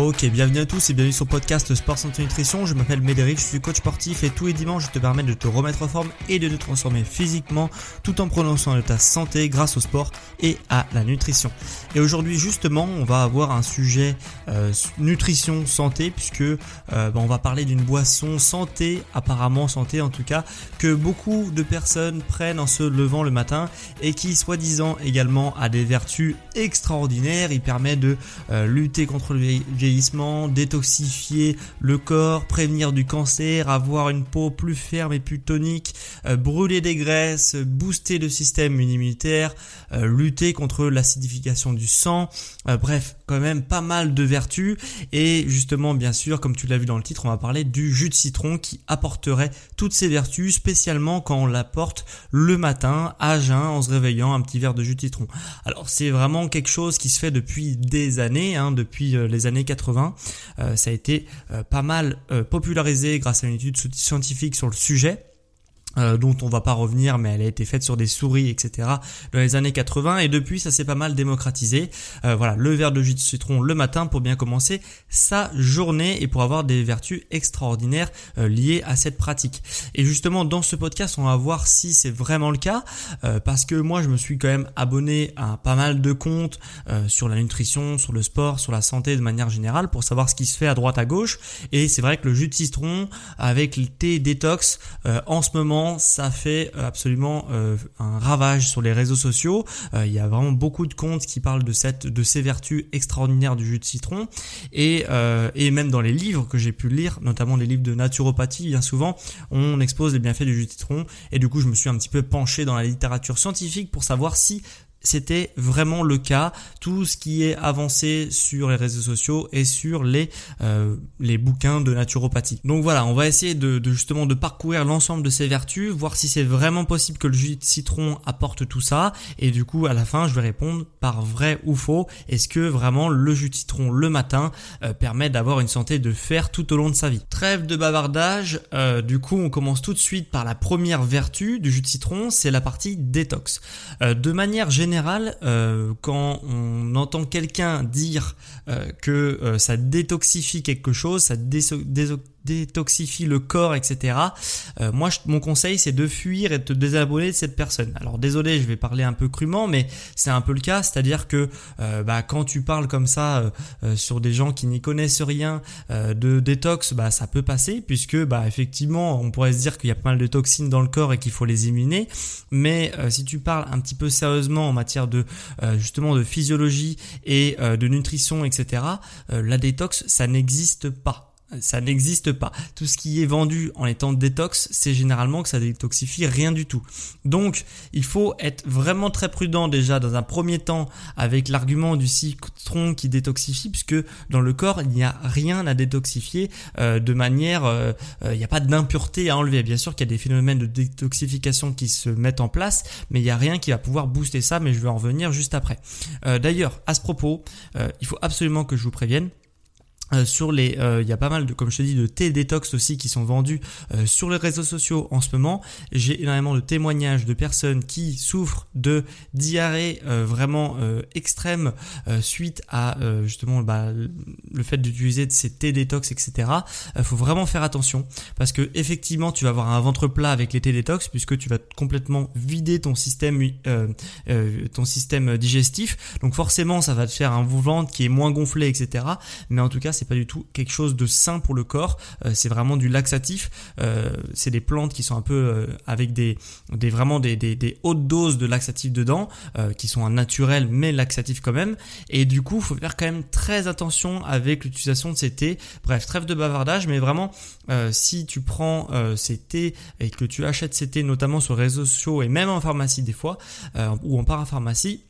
Ok, bienvenue à tous et bienvenue sur le podcast Sport Santé Nutrition. Je m'appelle Médéric, je suis coach sportif et tous les dimanches je te permets de te remettre en forme et de te transformer physiquement tout en prenant soin de ta santé grâce au sport et à la nutrition. Et aujourd'hui justement on va avoir un sujet euh, nutrition santé puisque euh, bah, on va parler d'une boisson santé, apparemment santé en tout cas, que beaucoup de personnes prennent en se levant le matin et qui soi-disant également a des vertus extraordinaires. Il permet de euh, lutter contre le vieillissement, détoxifier le corps, prévenir du cancer, avoir une peau plus ferme et plus tonique, euh, brûler des graisses, booster le système immunitaire, euh, lutter contre l'acidification du sang. Euh, bref, quand même pas mal de vertus. Et justement, bien sûr, comme tu l'as vu dans le titre, on va parler du jus de citron qui apporterait toutes ces vertus, spécialement quand on l'apporte le matin à jeun en se réveillant un petit verre de jus de citron. Alors c'est vraiment quelque chose qui se fait depuis des années, hein, depuis les années 80. Euh, ça a été euh, pas mal euh, popularisé grâce à une étude scientifique sur le sujet. Euh, dont on va pas revenir, mais elle a été faite sur des souris, etc. dans les années 80 et depuis ça s'est pas mal démocratisé. Euh, voilà, le verre de jus de citron le matin pour bien commencer sa journée et pour avoir des vertus extraordinaires euh, liées à cette pratique. Et justement dans ce podcast, on va voir si c'est vraiment le cas, parce que moi je me suis quand même abonné à pas mal de comptes sur la nutrition, sur le sport, sur la santé de manière générale pour savoir ce qui se fait à droite à gauche. Et c'est vrai que le jus de citron avec le thé détox en ce moment ça fait euh, absolument euh, un ravage sur les réseaux sociaux. Euh, il y a vraiment beaucoup de comptes qui parlent de ces vertus extraordinaires du jus de citron et et même dans les livres que j'ai pu lire, notamment les livres de naturopathie, bien souvent, on expose les bienfaits du jus de citron et du coup je me suis un petit peu penché dans la littérature scientifique pour savoir si c'était vraiment le cas. Tout ce qui est avancé sur les réseaux sociaux et sur les euh, les bouquins de naturopathie. Donc voilà, on va essayer de, justement de parcourir l'ensemble de ces vertus, voir si c'est vraiment possible que le jus de citron apporte tout ça. Et du coup, à la fin, je vais répondre par vrai ou faux. Est-ce que vraiment le jus de citron le matin euh, permet d'avoir une santé de fer tout au long de sa vie? Trêve de bavardage. Euh, du coup, on commence tout de suite par la première vertu du jus de citron, c'est la partie détox. de manière générale général, euh, quand on entend quelqu'un dire euh, que euh, ça détoxifie quelque chose, ça détoxifie le corps, etc. Euh, moi, mon conseil, c'est de fuir et de te désabonner de cette personne. Alors, désolé, je vais parler un peu crûment, mais c'est un peu le cas. C'est-à-dire que euh, bah, quand tu parles comme ça euh, sur des gens qui n'y connaissent rien de détox, bah, ça peut passer, puisque bah, effectivement, on pourrait se dire qu'il y a pas mal de toxines dans le corps et qu'il faut les éliminer. Mais si tu parles un petit peu sérieusement en matière de justement de physiologie et de nutrition, etc., la détox, ça n'existe pas. Ça n'existe pas. Tout ce qui est vendu en étant détox, c'est généralement que ça détoxifie rien du tout. Donc, il faut être vraiment très prudent déjà dans un premier temps avec l'argument du citron qui détoxifie, puisque dans le corps, il n'y a rien à détoxifier euh, de manière, euh, euh, il n'y a pas d'impureté à enlever. Bien sûr qu'il y a des phénomènes de détoxification qui se mettent en place, mais il n'y a rien qui va pouvoir booster ça, mais je vais en revenir juste après. D'ailleurs, à ce propos, il faut absolument que je vous prévienne, euh, sur les, euh, il y a pas mal de, comme je te dis, de thé détox aussi qui sont vendus euh, sur les réseaux sociaux en ce moment. J'ai énormément de témoignages de personnes qui souffrent de diarrhée vraiment extrême suite à justement bah, le fait d'utiliser ces thé détox, etc. Il faut vraiment faire attention parce que effectivement, tu vas avoir un ventre plat avec les thé détox puisque tu vas complètement vider ton système, ton système digestif. Donc forcément, ça va te faire un ventre qui est moins gonflé, etc. Mais en tout cas c'est pas du tout quelque chose de sain pour le corps. Euh, c'est vraiment du laxatif. Euh, c'est des plantes qui sont un peu euh, avec des, vraiment des, hautes doses de laxatifs dedans, qui sont un naturel mais laxatif quand même. Et du coup, faut faire quand même très attention avec l'utilisation de ces thés. Bref, trêve de bavardage, mais vraiment, si tu prends ces thés et que tu achètes ces thés notamment sur les réseaux sociaux et même en pharmacie des fois, ou en parapharmacie,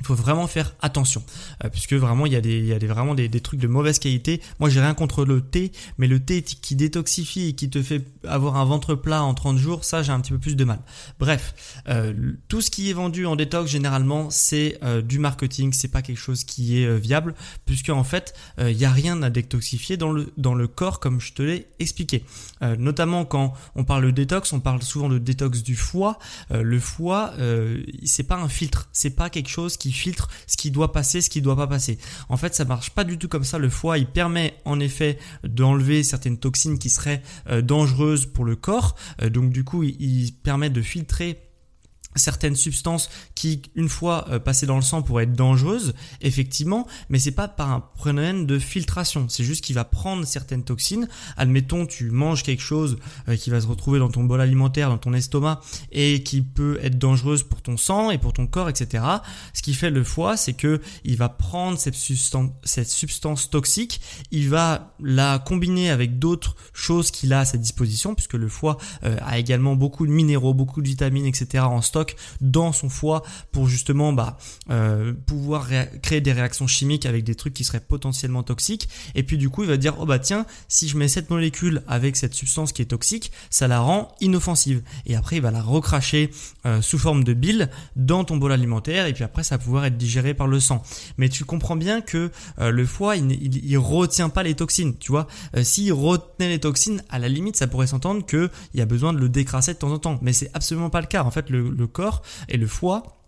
il faut vraiment faire attention euh, puisque vraiment il y a des il trucs de mauvaise qualité. Moi j'ai rien contre le thé mais le thé qui détoxifie et qui te fait avoir un ventre plat en 30 jours ça j'ai un petit peu plus de mal. Bref euh, tout ce qui est vendu en détox généralement c'est euh, du marketing. C'est pas quelque chose qui est viable puisque en fait il y a rien à détoxifier dans le dans le corps comme je te l'ai expliqué. Notamment quand on parle de détox on parle souvent de détox du foie. Le foie c'est pas un filtre. C'est pas quelque chose qui filtre ce qui doit passer, ce qui doit pas passer. En fait, ça marche pas du tout comme ça. Le foie, il permet en effet d'enlever certaines toxines qui seraient euh, dangereuses pour le corps. Euh, donc du coup, il permet de filtrer certaines substances qui une fois euh, passées dans le sang pourraient être dangereuses effectivement mais c'est pas par un phénomène de filtration. C'est juste qu'il va prendre certaines toxines. Admettons tu manges quelque chose euh, qui va se retrouver dans ton bol alimentaire dans ton estomac et qui peut être dangereuse pour ton sang et pour ton corps etc ce qui fait le foie c'est que il va prendre cette substance cette substance toxique. Il va la combiner avec d'autres choses qu'il a à sa disposition puisque le foie euh, a également beaucoup de minéraux beaucoup de vitamines etc en stock dans son foie pour justement bah, euh, pouvoir créer des réactions chimiques avec des trucs qui seraient potentiellement toxiques. Et puis du coup, il va dire, oh bah tiens, si je mets cette molécule avec cette substance qui est toxique, ça la rend inoffensive. Et après, il va la recracher euh, sous forme de bile dans ton bol alimentaire. Et puis après, ça va pouvoir être digéré par le sang. Mais tu comprends bien que euh, le foie, il, retient pas les toxines. Tu vois, s'il retenait les toxines, à la limite, ça pourrait s'entendre qu'il y a besoin de le décrasser de temps en temps. Mais c'est absolument pas le cas. En fait, le corps et le foie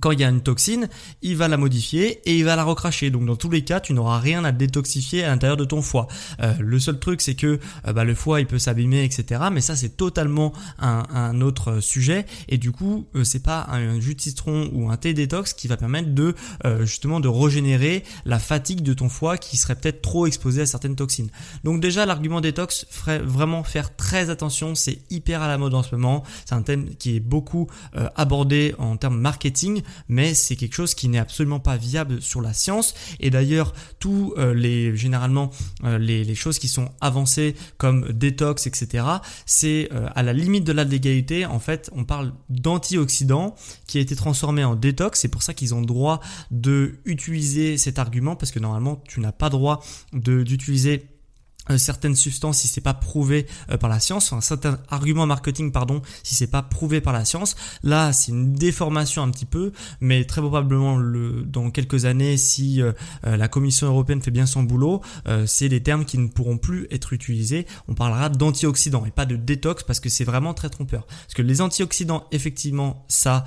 quand il y a une toxine, il va la modifier et il va la recracher. Donc dans tous les cas, tu n'auras rien à détoxifier à l'intérieur de ton foie. Euh, le seul truc, c'est que euh, bah, le foie, il peut s'abîmer, etc. Mais ça, c'est totalement un, autre sujet. Et du coup, euh, c'est pas un jus de citron ou un thé détox qui va permettre de justement de régénérer la fatigue de ton foie qui serait peut-être trop exposé à certaines toxines. Donc déjà, l'argument détox ferait vraiment faire très attention. C'est hyper à la mode en ce moment. C'est un thème qui est beaucoup abordé en termes marketing mais c'est quelque chose qui n'est absolument pas viable sur la science. Et d'ailleurs, tous euh, les généralement euh, les, choses qui sont avancées comme détox, etc. C'est euh, à la limite de la légalité. En fait, on parle d'antioxydants qui a été transformé en détox. C'est pour ça qu'ils ont droit de utiliser cet argument parce que normalement, tu n'as pas droit d'utiliser certaines substances si c'est pas prouvé euh, par la science, un certain argument marketing pardon, si c'est pas prouvé par la science. Là, c'est une déformation un petit peu, mais très probablement le, dans quelques années, si euh, la Commission européenne fait bien son boulot, c'est des termes qui ne pourront plus être utilisés. On parlera d'antioxydants et pas de détox parce que c'est vraiment très trompeur. Parce que les antioxydants, effectivement, ça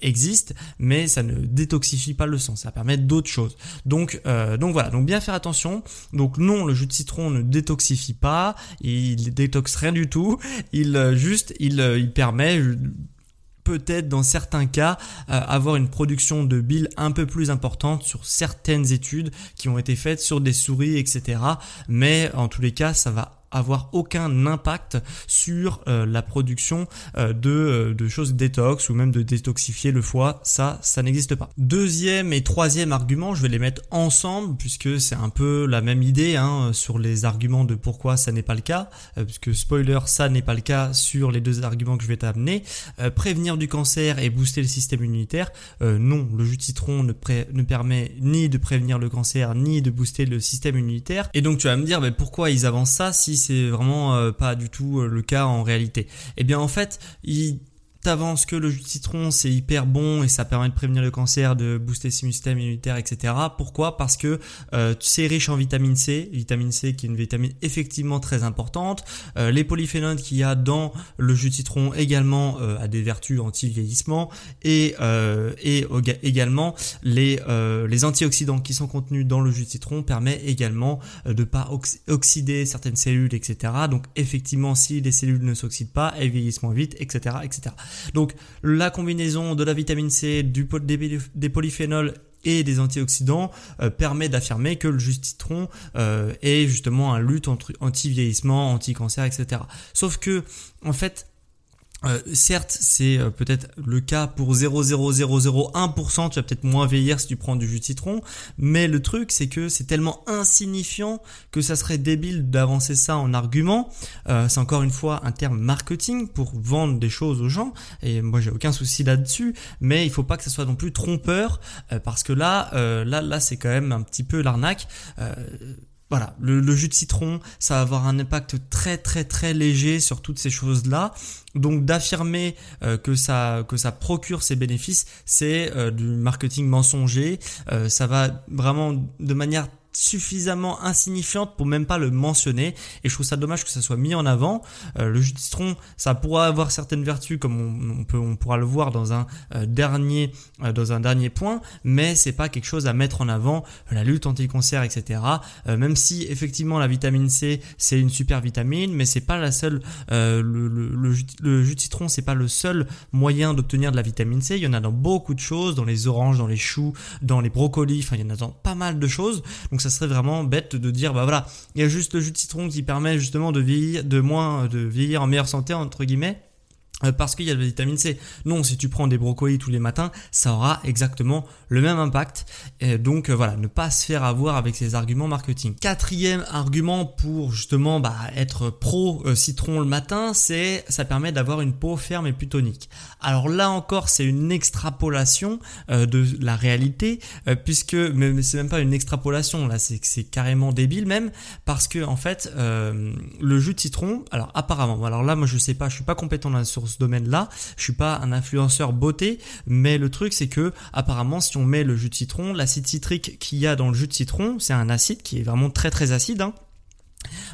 existe, mais ça ne détoxifie pas le sang. Ça permet d'autres choses. Donc, donc voilà. Donc bien faire attention. Donc non, le jus de citron ne détoxifie pas, il détoxe rien du tout, il euh, juste il, euh, permet peut-être dans certains cas euh, avoir une production de bile un peu plus importante sur certaines études qui ont été faites sur des souris, etc. Mais en tous les cas, ça va avoir aucun impact sur euh, la production euh, de, euh, de, choses détox ou même de détoxifier le foie. Ça, ça n'existe pas. Deuxième et troisième argument, je vais les mettre ensemble puisque c'est un peu la même idée hein, sur les arguments de pourquoi ça n'est pas le cas. puisque spoiler, ça n'est pas le cas sur les deux arguments que je vais t'amener. prévenir du cancer et booster le système immunitaire. non, le jus de citron ne, ne permet ni de prévenir le cancer ni de booster le système immunitaire. Et donc tu vas me dire, mais pourquoi ils avancent ça si c'est vraiment euh, pas du tout euh, le cas en réalité. Eh bien en fait, il t'avances que le jus de citron c'est hyper bon et ça permet de prévenir le cancer, de booster son système immunitaire, etc. Pourquoi? Parce que euh, c'est riche en vitamine C, vitamine C qui est une vitamine effectivement très importante. Euh, les polyphénols qu'il y a dans le jus de citron également euh, a des vertus anti-vieillissement et, euh, et également les, euh, les antioxydants qui sont contenus dans le jus de citron permet également de pas oxyder certaines cellules, etc. Donc effectivement si les cellules ne s'oxydent pas, elles vieillissent moins vite, etc., etc. Donc la combinaison de la vitamine C, des, polyphénols et des antioxydants euh, permet d'affirmer que le jus citron euh, est justement un lutte anti-vieillissement, anti-cancer, etc. Sauf que en fait euh, certes, c'est euh, peut-être le cas pour 0,0001%, tu vas peut-être moins vieillir si tu prends du jus de citron, mais le truc c'est que c'est tellement insignifiant que ça serait débile d'avancer ça en argument. Euh, c'est encore une fois un terme marketing pour vendre des choses aux gens, et moi j'ai aucun souci là-dessus, mais il faut pas que ça soit non plus trompeur, parce que là, là, là c'est quand même un petit peu l'arnaque voilà, le, jus de citron, ça va avoir un impact très très très léger sur toutes ces choses-là. Donc d'affirmer euh, que ça que ça procure ces bénéfices, c'est euh, du marketing mensonger. Euh, ça va vraiment de manière suffisamment insignifiante pour même pas le mentionner. Et je trouve ça dommage que ça soit mis en avant. Euh, le jus de citron ça pourra avoir certaines vertus comme on, peut on pourra le voir dans un euh, dernier euh, dans un dernier point mais c'est pas quelque chose à mettre en avant. La lutte anti-cancer etc même si effectivement la vitamine C c'est une super vitamine mais c'est pas la seule le, le, le, jus, de citron c'est pas le seul moyen d'obtenir de la vitamine C. Il y en a dans beaucoup de choses dans les oranges dans les choux dans les brocolis enfin il y en a dans pas mal de choses. Donc ça serait vraiment bête de dire bah voilà, il y a juste le jus de citron qui permet justement de vieillir, de moins, de vieillir en meilleure santé entre guillemets. Euh, parce qu'il y a la vitamine C. Non, si tu prends des brocolis tous les matins, ça aura exactement le même impact. Et donc euh, voilà, ne pas se faire avoir avec ces arguments marketing. Quatrième argument pour justement bah, être pro euh, citron le matin, c'est ça permet d'avoir une peau ferme et plus tonique. Alors là encore, c'est une extrapolation de la réalité, puisque mais c'est même pas une extrapolation là, c'est c'est carrément débile même parce que en fait le jus de citron, alors apparemment, alors là moi je sais pas, je suis pas compétent là ce domaine-là. Je suis pas un influenceur beauté, mais le truc c'est que apparemment si on met le jus de citron, l'acide citrique qu'il y a dans le jus de citron, c'est un acide qui est vraiment très très acide. Hein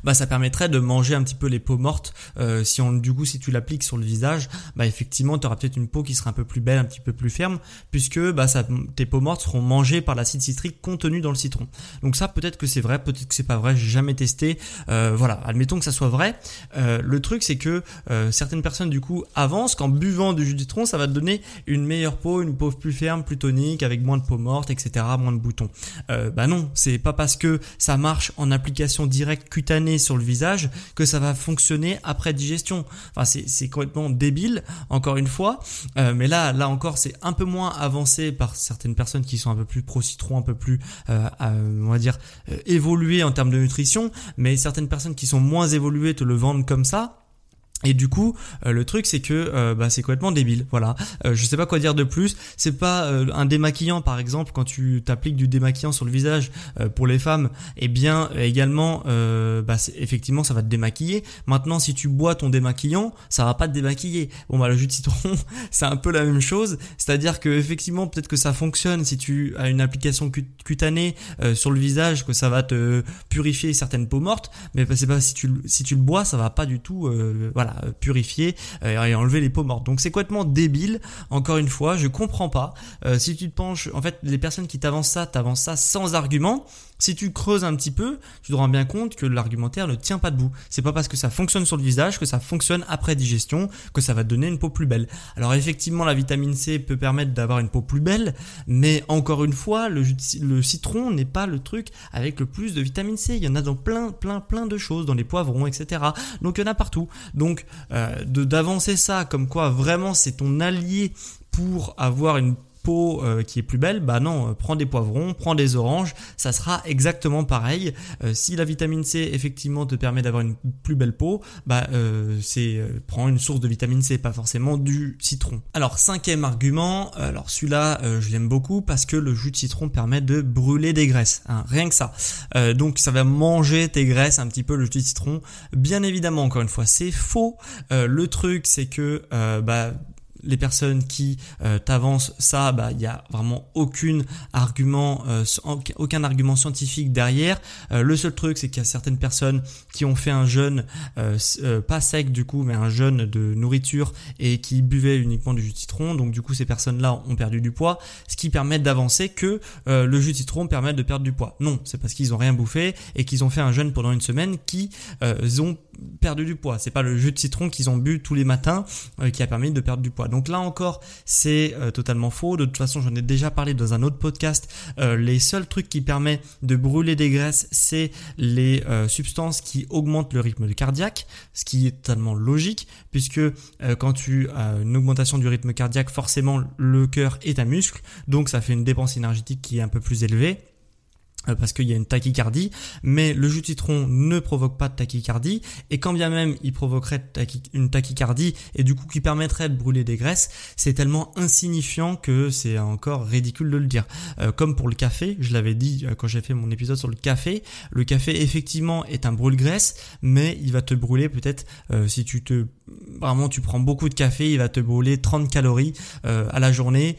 bah ça permettrait de manger un petit peu les peaux mortes. Euh, si on, du coup, si tu l'appliques sur le visage, bah effectivement, tu auras peut-être une peau qui sera un peu plus belle, un petit peu plus ferme, puisque bah ça, tes peaux mortes seront mangées par l'acide citrique contenu dans le citron. Donc ça, peut-être que c'est vrai, peut-être que c'est pas vrai. J'ai jamais testé. Euh, voilà, admettons que ça soit vrai. Euh, le truc, c'est que certaines personnes du coup avancent qu'en buvant du jus de citron, ça va te donner une meilleure peau, une peau plus ferme, plus tonique, avec moins de peau morte, etc., moins de boutons. Bah non, c'est pas parce que ça marche en application directe cutanée sur le visage que ça va fonctionner après digestion. Enfin, c'est complètement débile, encore une fois. Euh, mais là, là encore, c'est un peu moins avancé par certaines personnes qui sont un peu plus pro-citron, un peu plus, euh, euh, on va dire, évoluées en termes de nutrition. Mais certaines personnes qui sont moins évoluées te le vendent comme ça. Et du coup, euh, le truc c'est que euh, bah, c'est complètement débile. Voilà, euh, je sais pas quoi dire de plus. C'est pas un démaquillant par exemple quand tu t'appliques du démaquillant sur le visage pour les femmes. Eh bien également, bah, effectivement, ça va te démaquiller. Maintenant, si tu bois ton démaquillant, ça va pas te démaquiller. Bon bah le jus de citron, c'est un peu la même chose. C'est-à-dire que effectivement, peut-être que ça fonctionne si tu as une application cutanée sur le visage, que ça va te purifier certaines peaux mortes. Mais c'est pas si tu si tu le bois, ça va pas du tout. voilà purifier euh, et enlever les peaux mortes. Donc c'est complètement débile. Encore une fois, je comprends pas. Euh, si tu te penches, en fait, les personnes qui t'avancent ça, t'avancent ça sans argument. Si tu creuses un petit peu, tu te rends bien compte que l'argumentaire ne tient pas debout. C'est pas parce que ça fonctionne sur le visage que ça fonctionne après digestion que ça va te donner une peau plus belle. Alors effectivement, la vitamine C peut permettre d'avoir une peau plus belle, mais encore une fois, le, citron n'est pas le truc avec le plus de vitamine C. Il y en a dans plein, plein, plein de choses, dans les poivrons, etc. Donc il y en a partout. Donc euh, d'avancer ça comme quoi vraiment c'est ton allié pour avoir une peau euh, qui est plus belle, bah non, euh, prends des poivrons, prends des oranges, ça sera exactement pareil. Euh, si la vitamine C effectivement te permet d'avoir une plus belle peau, bah c'est prends une source de vitamine C, pas forcément du citron. Alors cinquième argument, alors celui-là je l'aime beaucoup parce que le jus de citron permet de brûler des graisses, hein, rien que ça. donc ça va manger tes graisses un petit peu le jus de citron. Bien évidemment, encore une fois, c'est faux. le truc c'est que bah les personnes qui euh, t'avancent ça, bah il y a vraiment aucun argument, euh, aucun argument scientifique derrière. Euh, le seul truc, c'est qu'il y a certaines personnes qui ont fait un jeûne pas sec du coup, mais un jeûne de nourriture et qui buvaient uniquement du jus de citron. Donc du coup, ces personnes-là ont perdu du poids, ce qui permet d'avancer que le jus de citron permet de perdre du poids. Non, c'est parce qu'ils ont rien bouffé et qu'ils ont fait un jeûne pendant une semaine qui ont perdu du poids. C'est pas le jus de citron qu'ils ont bu tous les matins qui a permis de perdre du poids. Donc là encore, c'est euh, totalement faux. De toute façon, j'en ai déjà parlé dans un autre podcast. Euh, les seuls trucs qui permettent de brûler des graisses, c'est les euh, substances qui augmentent le rythme cardiaque, ce qui est totalement logique, puisque quand tu as une augmentation du rythme cardiaque, forcément le cœur est un muscle, donc ça fait une dépense énergétique qui est un peu plus élevée. Euh, parce qu'il y a une tachycardie, mais le jus de citron ne provoque pas de tachycardie, et quand bien même il provoquerait une tachycardie, et du coup qui permettrait de brûler des graisses, c'est tellement insignifiant que c'est encore ridicule de le dire. Euh, comme pour le café, je l'avais dit euh, quand j'ai fait mon épisode sur le café, le café effectivement est un brûle-graisse, mais il va te brûler peut-être si tu te... Vraiment tu prends beaucoup de café, il va te brûler 30 calories à la journée,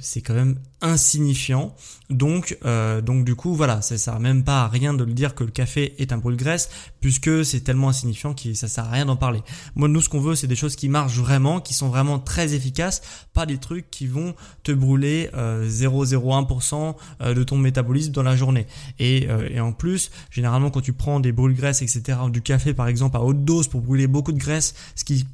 c'est quand même insignifiant. Donc, euh, donc du coup, voilà, ça sert même pas à rien de le dire que le café est un brûle-graisse, puisque c'est tellement insignifiant que ça sert à rien d'en parler. Moi, nous, ce qu'on veut, c'est des choses qui marchent vraiment, qui sont vraiment très efficaces, pas des trucs qui vont te brûler euh, 0,01% euh, de ton métabolisme dans la journée. Et, euh, et en plus, généralement, quand tu prends des brûle-graisses, etc., du café par exemple à haute dose pour brûler beaucoup de graisse,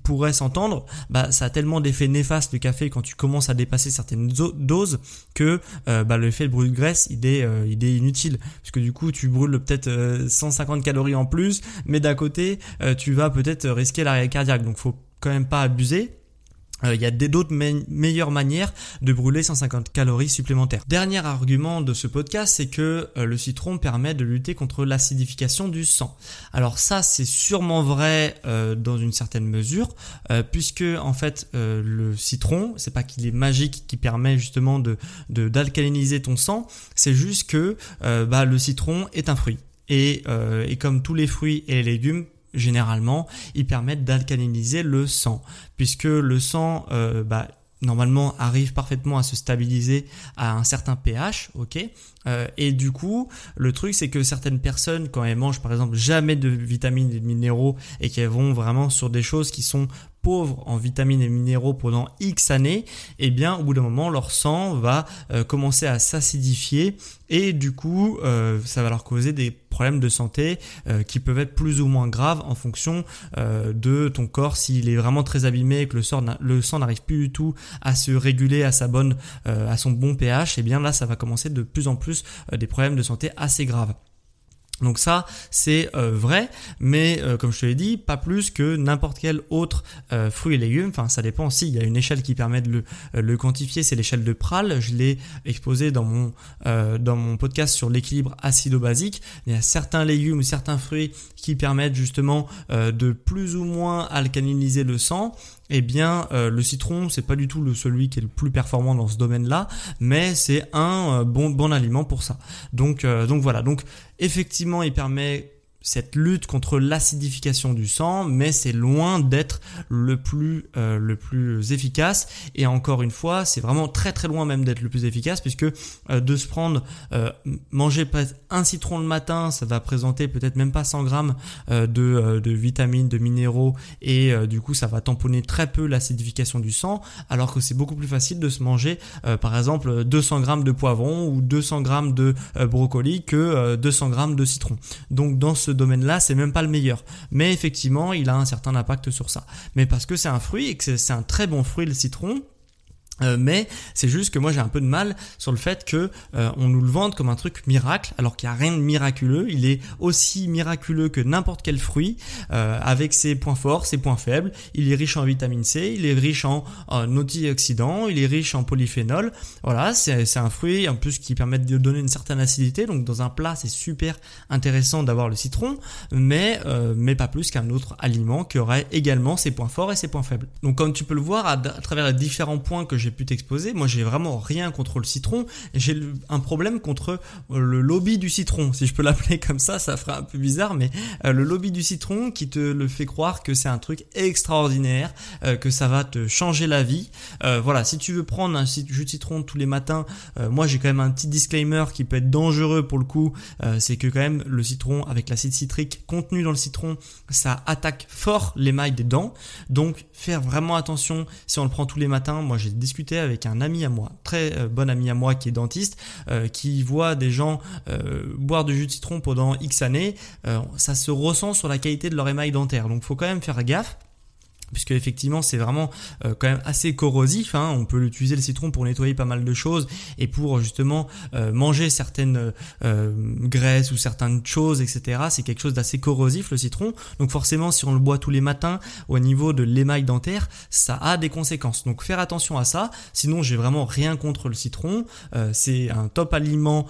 pourrait s'entendre, bah ça a tellement d'effets néfastes le café quand tu commences à dépasser certaines doses que euh, bah, l'effet de brûle graisse il est, euh, est inutile. Parce que du coup tu brûles peut-être 150 euh, calories en plus mais d'un côté tu vas peut-être risquer l'arrêt cardiaque. Donc faut quand même pas abuser euh, il y a d'autres meilleures manières de brûler 150 calories supplémentaires. Dernier argument de ce podcast, c'est que euh, le citron permet de lutter contre l'acidification du sang. Alors ça, c'est sûrement vrai euh, dans une certaine mesure, puisque en fait le citron, c'est pas qu'il est magique, qui permet justement de d'alcaliniser ton sang, c'est juste que bah, le citron est un fruit. Et, et comme tous les fruits et les légumes, généralement, ils permettent d'alcaliniser le sang, puisque le sang, euh, bah, normalement, arrive parfaitement à se stabiliser à un certain pH, ok euh, Et du coup, le truc, c'est que certaines personnes, quand elles mangent par exemple jamais de vitamines et de minéraux et qu'elles vont vraiment sur des choses qui sont pauvres en vitamines et minéraux pendant X années, eh bien au bout d'un moment leur sang va euh, commencer à s'acidifier et du coup euh, ça va leur causer des problèmes de santé euh, qui peuvent être plus ou moins graves en fonction de ton corps s'il est vraiment très abîmé et que le, le sang n'arrive plus du tout à se réguler à sa bonne à son bon pH et eh bien là ça va commencer de plus en plus des problèmes de santé assez graves. Donc ça, c'est euh, vrai, mais euh, comme je te l'ai dit, pas plus que n'importe quel autre euh, fruit et légume. Enfin, ça dépend aussi. Il y a une échelle qui permet de le, le quantifier, c'est l'échelle de Pral. Je l'ai exposé dans mon dans mon podcast sur l'équilibre acido-basique. Il y a certains légumes ou certains fruits qui permettent justement de plus ou moins alcaliniser le sang eh bien euh, le citron c'est pas du tout le celui qui est le plus performant dans ce domaine-là, mais c'est un euh, bon bon aliment pour ça. Donc euh, donc voilà, donc effectivement il permet cette lutte contre l'acidification du sang, mais c'est loin d'être le plus euh, le plus efficace. Et encore une fois, c'est vraiment très très loin même d'être le plus efficace, puisque euh, de se prendre euh, manger un citron le matin, ça va présenter peut-être même pas 100 grammes de, de vitamines, de minéraux, et du coup ça va tamponner très peu l'acidification du sang, alors que c'est beaucoup plus facile de se manger par exemple 200 grammes de poivron ou 200 grammes de brocoli que 200 grammes de citron. Donc dans ce domaine-là, c'est même pas le meilleur. Mais effectivement, il a un certain impact sur ça. Mais parce que c'est un fruit et que c'est un très bon fruit, le citron, euh, mais c'est juste que moi j'ai un peu de mal sur le fait que euh, on nous le vende comme un truc miracle alors qu'il n'y a rien de miraculeux. Il est aussi miraculeux que n'importe quel fruit euh, avec ses points forts, ses points faibles. Il est riche en vitamine C, il est riche en, antioxydants, il est riche en polyphénol. Voilà, c'est un fruit en plus qui permet de donner une certaine acidité. Donc dans un plat c'est super intéressant d'avoir le citron, mais mais pas plus qu'un autre aliment qui aurait également ses points forts et ses points faibles. Donc comme tu peux le voir à, à travers les différents points que j'ai j'ai pu t'exposer, moi j'ai vraiment rien contre le citron, j'ai un problème contre le lobby du citron, si je peux l'appeler comme ça, ça ferait un peu bizarre, mais le lobby du citron qui te le fait croire que c'est un truc extraordinaire, que ça va te changer la vie. voilà, si tu veux prendre un jus de citron tous les matins, moi j'ai quand même un petit disclaimer qui peut être dangereux pour le coup, c'est que quand même le citron avec l'acide citrique contenu dans le citron, ça attaque fort l'émail des dents. Donc faire vraiment attention si on le prend tous les matins. Moi j'ai discuté avec un ami à moi, très euh, bon ami à moi qui est dentiste, euh, qui voit des gens euh, boire du jus de citron pendant X années. ça se ressent sur la qualité de leur émail dentaire. Donc faut quand même faire gaffe puisque effectivement c'est vraiment euh, quand même assez corrosif. Hein. On peut utiliser le citron pour nettoyer pas mal de choses et pour justement euh, manger certaines euh, graisses ou certaines choses, etc. C'est quelque chose d'assez corrosif le citron. Donc forcément si on le boit tous les matins au niveau de l'émail dentaire, ça a des conséquences. Donc faire attention à ça. Sinon j'ai vraiment rien contre le citron. c'est un top aliment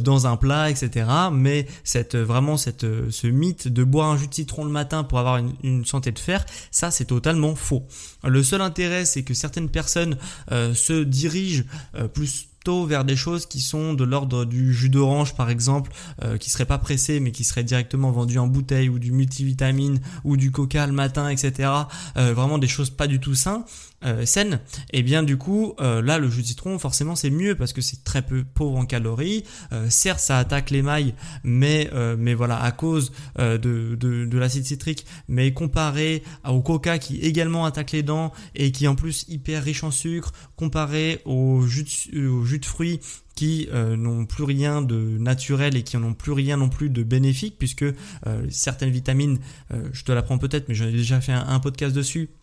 dans un plat, etc. Mais cette vraiment cette ce mythe de boire un jus de citron le matin pour avoir une, une santé de fer, ça c'est totalement faux. Le seul intérêt, c'est que certaines personnes euh, se dirigent euh, plus tôt vers des choses qui sont de l'ordre du jus d'orange par exemple, euh, qui serait pas pressé mais qui serait directement vendu en bouteille ou du multivitamine ou du coca le matin, etc. vraiment des choses pas du tout saines euh, saine, et eh bien du coup euh, là le jus de citron forcément c'est mieux parce que c'est très peu pauvre en calories. Euh, certes ça attaque l'émail, mais euh, mais voilà à cause de, de, de l'acide citrique, mais comparé au coca qui également attaque les dents et qui en plus hyper riche en sucre, comparé au jus de, au jus de fruits qui n'ont plus rien de naturel et qui n'ont plus rien non plus de bénéfique puisque certaines vitamines, je te l'apprends peut-être mais j'en ai déjà fait un podcast dessus, euh,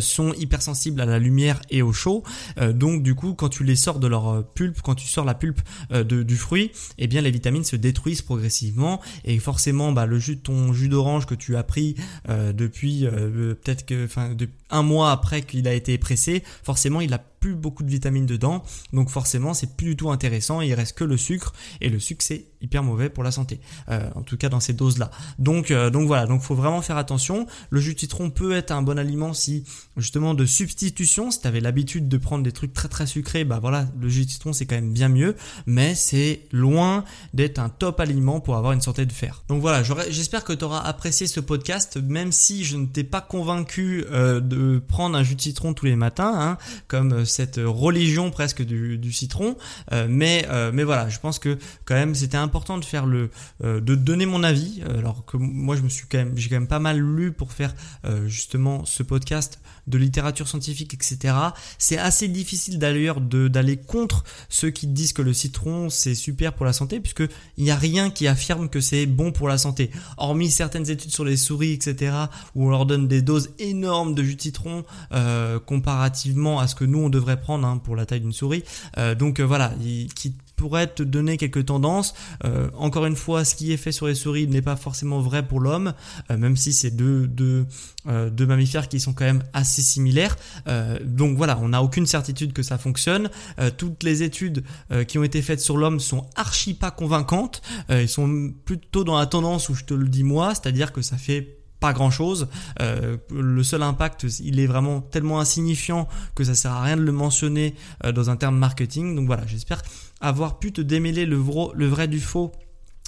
sont hypersensibles à la lumière et au chaud. Euh, donc du coup, quand tu les sors de leur euh, pulpe, quand tu sors la pulpe de, du fruit, eh bien les vitamines se détruisent progressivement. Et forcément, bah, le jus de ton jus d'orange que tu as pris depuis peut-être que, enfin, un mois après qu'il a été pressé, forcément, il a plus beaucoup de vitamines dedans, donc forcément c'est plus du tout intéressant, il reste que le sucre, et le sucre c'est hyper mauvais pour la santé, euh, en tout cas dans ces doses là. Donc, euh, donc voilà, donc faut vraiment faire attention. Le jus de citron peut être un bon aliment si justement de substitution, si tu avais l'habitude de prendre des trucs très très sucrés, bah voilà, le jus de citron c'est quand même bien mieux, mais c'est loin d'être un top aliment pour avoir une santé de fer. Donc voilà, j'espère que tu auras apprécié ce podcast, même si je ne t'ai pas convaincu euh, de prendre un jus de citron tous les matins, hein, comme cette religion presque du, citron. Euh, mais, euh, mais voilà, je pense que quand même c'était important de faire le, euh, de donner mon avis. Alors que moi je me suis quand même, j'ai quand même pas mal lu pour faire justement ce podcast de littérature scientifique, etc. C'est assez difficile d'ailleurs d'aller contre ceux qui disent que le citron c'est super pour la santé, puisque il n'y a rien qui affirme que c'est bon pour la santé. Hormis certaines études sur les souris, etc., où on leur donne des doses énormes de jus de citron euh, comparativement à ce que nous on devrait prendre hein, pour la taille d'une souris. Euh, donc euh, voilà, qui pourrait te donner quelques tendances. Euh, encore une fois, ce qui est fait sur les souris n'est pas forcément vrai pour l'homme, euh, même si c'est deux, deux, euh, deux, mammifères qui sont quand même assez similaires. donc voilà, on n'a aucune certitude que ça fonctionne. toutes les études qui ont été faites sur l'homme sont archi pas convaincantes. ils sont plutôt dans la tendance où je te le dis moi, c'est-à-dire que ça fait pas grand chose. le seul impact, il est vraiment tellement insignifiant que ça sert à rien de le mentionner dans un terme marketing. Donc voilà, j'espère avoir pu te démêler le, vrai du faux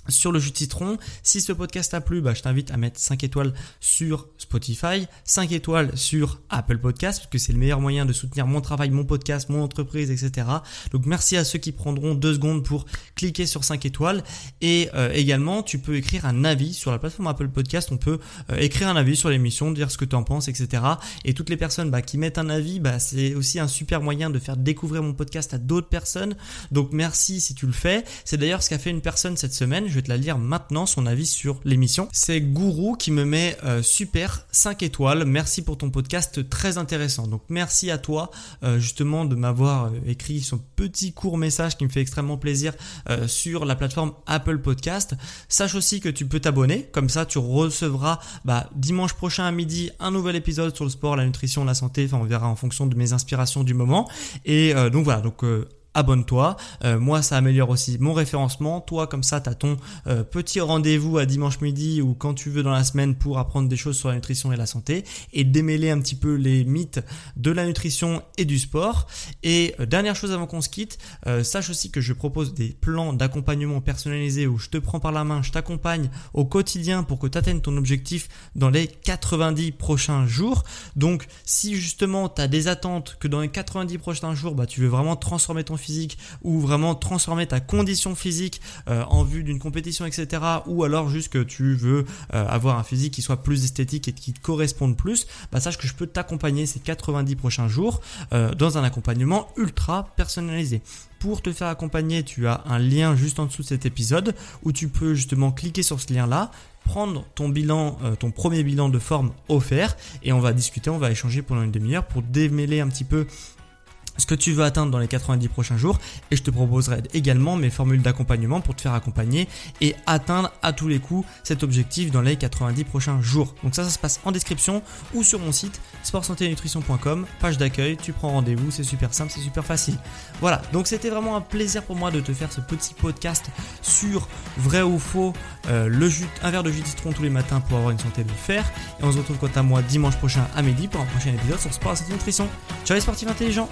sur le jus de citron. Si ce podcast t'a plu, bah, je t'invite à mettre 5 étoiles sur Spotify, 5 étoiles sur Apple Podcast, parce que c'est le meilleur moyen de soutenir mon travail, mon podcast, mon entreprise, etc. Donc merci à ceux qui prendront 2 secondes pour cliquer sur 5 étoiles. Et euh, également, tu peux écrire un avis sur la plateforme Apple Podcast. On peut euh, écrire un avis sur l'émission, dire ce que tu en penses, etc. Et toutes les personnes bah, qui mettent un avis, bah, c'est aussi un super moyen de faire découvrir mon podcast à d'autres personnes. Donc merci si tu le fais. C'est d'ailleurs ce qu'a fait une personne cette semaine je vais te la lire maintenant, son avis sur l'émission. C'est Gourou qui me met euh, super 5 étoiles. Merci pour ton podcast très intéressant. Donc merci à toi euh, justement de m'avoir euh, écrit son petit court message qui me fait extrêmement plaisir sur la plateforme Apple Podcast. Sache aussi que tu peux t'abonner, comme ça tu recevras bah, dimanche prochain à midi un nouvel épisode sur le sport, la nutrition, la santé. Enfin on verra en fonction de mes inspirations du moment. Et donc voilà, donc abonne-toi. Euh, moi, ça améliore aussi mon référencement. Toi, comme ça, tu as ton euh, petit rendez-vous à dimanche midi ou quand tu veux dans la semaine pour apprendre des choses sur la nutrition et la santé et démêler un petit peu les mythes de la nutrition et du sport. Et euh, dernière chose avant qu'on se quitte, sache aussi que je propose des plans d'accompagnement personnalisés où je te prends par la main, je t'accompagne au quotidien pour que tu atteignes ton objectif dans les 90 prochains jours. Donc, si justement tu as des attentes que dans les 90 prochains jours, bah, tu veux vraiment transformer ton physique ou vraiment transformer ta condition physique euh, en vue d'une compétition, etc. Ou alors juste que tu veux euh, avoir un physique qui soit plus esthétique et qui te corresponde plus, bah sache que je peux t'accompagner ces 90 prochains jours euh, dans un accompagnement ultra personnalisé. Pour te faire accompagner, tu as un lien juste en dessous de cet épisode où tu peux justement cliquer sur ce lien-là, prendre ton bilan, ton premier bilan de forme offert et on va discuter, on va échanger pendant une demi-heure pour démêler un petit peu ce que tu veux atteindre dans les 90 prochains jours et je te proposerai également mes formules d'accompagnement pour te faire accompagner et atteindre à tous les coups cet objectif dans les 90 prochains jours. Donc ça, ça se passe en description ou sur mon site sportsanténutrition.com, page d'accueil, tu prends rendez-vous, c'est super simple, c'est super facile. Voilà, donc c'était vraiment un plaisir pour moi de te faire ce petit podcast sur vrai ou faux, euh, un verre de jus de citron tous les matins pour avoir une santé de fer. Et on se retrouve quant à moi dimanche prochain à midi pour un prochain épisode sur Sport Santé Nutrition. Ciao les sportifs intelligents